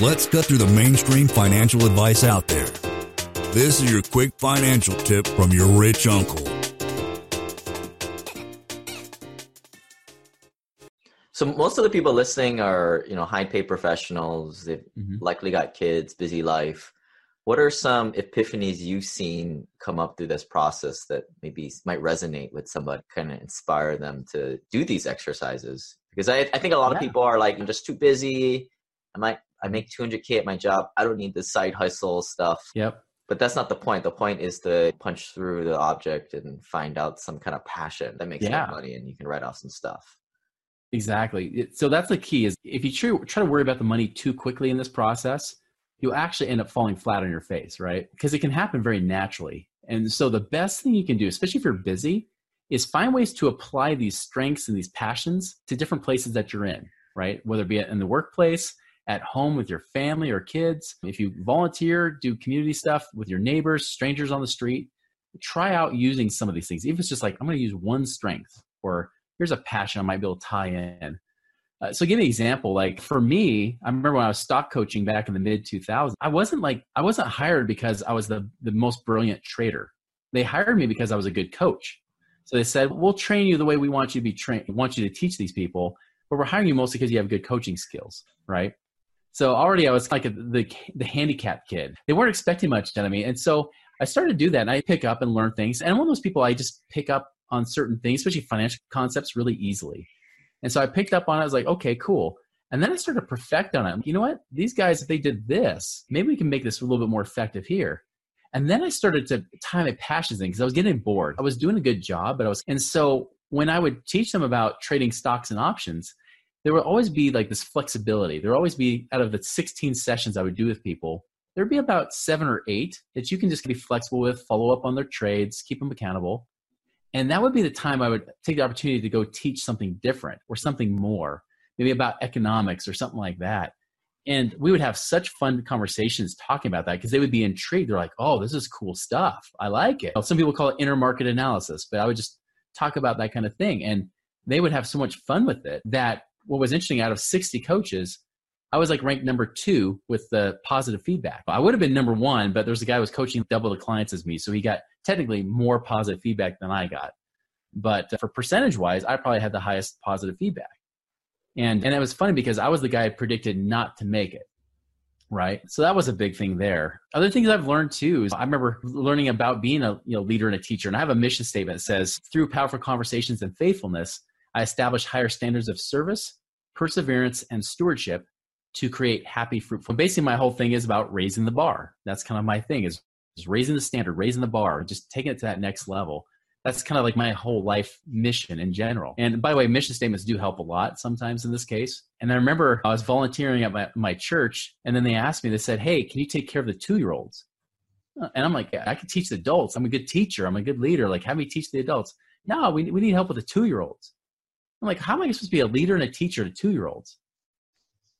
Let's cut through the mainstream financial advice out there. This is your quick financial tip from your rich uncle. So most of the people listening are, you know, high paid professionals. They've Mhm. likely got kids, busy life. What are some epiphanies you've seen come up through this process that maybe might resonate with somebody, kind of inspire them to do these exercises? Because I, I think a lot of people are like, I'm just too busy. I might, I make 200k at my job. I don't need the side hustle stuff. Yep. But that's not the point. The point is to punch through the object and find out some kind of passion that makes you Yeah. money, and you can write off some stuff. Exactly. So that's the key is if you try, try to worry about the money too quickly in this process, you'll actually end up falling flat on your face, right? Because it can happen very naturally. And so the best thing you can do, especially if you're busy, is find ways to apply these strengths and these passions to different places that you're in, right? Whether it be in the workplace, at home with your family or kids. If you volunteer, do community stuff with your neighbors, strangers on the street, try out using some of these things. Even if it's just like, I'm going to use one strength or here's a passion I might be able to tie in. Uh, so give an example. Like for me, I remember when I was stock coaching back in the mid 2000s, I wasn't like, I wasn't hired because I was the, the most brilliant trader. They hired me because I was a good coach. So they said, we'll train you the way we want you to be trained, We want you to teach these people, but we're hiring you mostly because you have good coaching skills, right? So already I was like a, the, the handicap kid. They weren't expecting much out of me. And so I started to do that and I pick up and learn things. And I'm one of those people, I just pick up on certain things, especially financial concepts, really easily. And so I picked up on it. I was like, okay, cool. And then I started to perfect on it. You know what? These guys, if they did this, maybe we can make this a little bit more effective here. And then I started to tie my passions in because I was getting bored. I was doing a good job, but I was, and so when I would teach them about trading stocks and options, there would always be like this flexibility. There always be out of the 16 sessions I would do with people, there'd be about seven or eight that you can just be flexible with, follow up on their trades, keep them accountable. And that would be the time I would take the opportunity to go teach something different or something more, maybe about economics or something like that. And we would have such fun conversations talking about that because they would be intrigued. They're like, oh, this is cool stuff. I like it. Some people call it inner market analysis, but I would just talk about that kind of thing. And they would have so much fun with it that what was interesting out of 60 coaches, I was like ranked number two with the positive feedback. I would have been number one, but there's a guy who was coaching double the clients as me. So he got technically more positive feedback than I got. But uh, for percentage wise, I probably had the highest positive feedback. And, and it was funny because I was the guy predicted not to make it. Right. So that was a big thing there. Other things I've learned too is I remember learning about being a you know, leader and a teacher. And I have a mission statement that says, through powerful conversations and faithfulness, I establish higher standards of service, perseverance, and stewardship to create happy, fruitful. Basically, my whole thing is about raising the bar. That's kind of my thing is, is raising the standard, raising the bar, just taking it to that next level. That's kind of like my whole life mission in general. And by the way, mission statements do help a lot sometimes in this case. And I remember I was volunteering at my, my church, and then they asked me, they said, Hey, can you take care of the two year olds? Uh, and I'm like, I can teach the adults. I'm a good teacher. I'm a good leader. Like, have me teach the adults. No, we, we need help with the two year olds. I'm like, how am I supposed to be a leader and a teacher to two year olds?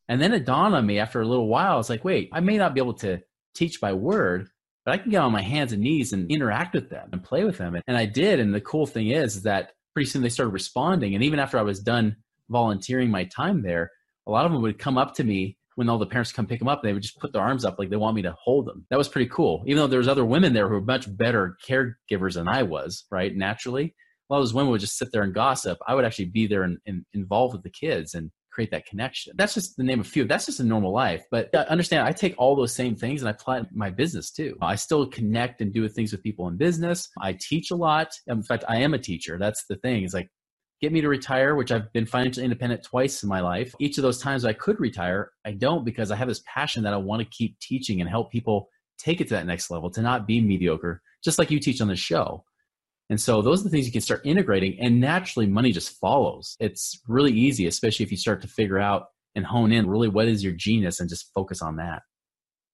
And then it dawned on me after a little while, I was like, wait, I may not be able to teach by word, but I can get on my hands and knees and interact with them and play with them. And I did. And the cool thing is, that pretty soon they started responding. And even after I was done volunteering my time there, a lot of them would come up to me when all the parents come pick them up. And they would just put their arms up like they want me to hold them. That was pretty cool. Even though there was other women there who were much better caregivers than I was, right? Naturally, of those women would just sit there and gossip. I would actually be there and, and involved with the kids and create that connection. That's just the name of few. That's just a normal life. But uh, understand, I take all those same things and I apply my business too. I still connect and do things with people in business. I teach a lot. In fact, I am a teacher. That's the thing. Is like get me to retire, which I've been financially independent twice in my life. Each of those times I could retire, I don't because I have this passion that I want to keep teaching and help people take it to that next level, to not be mediocre, just like you teach on the show. And so those are the things you can start integrating, and naturally money just follows. It's really easy, especially if you start to figure out and hone in really what is your genius and just focus on that.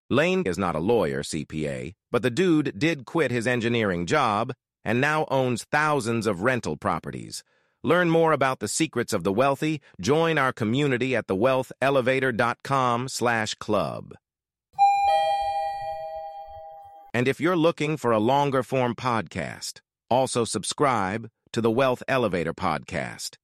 Lane is not a lawyer CPA, but the dude did quit his engineering job and now owns thousands of rental properties. Learn more about the secrets of the wealthy. Join our community at thewealthelevator.com slash club. And if you're looking for a longer form podcast, also subscribe to the Wealth Elevator podcast.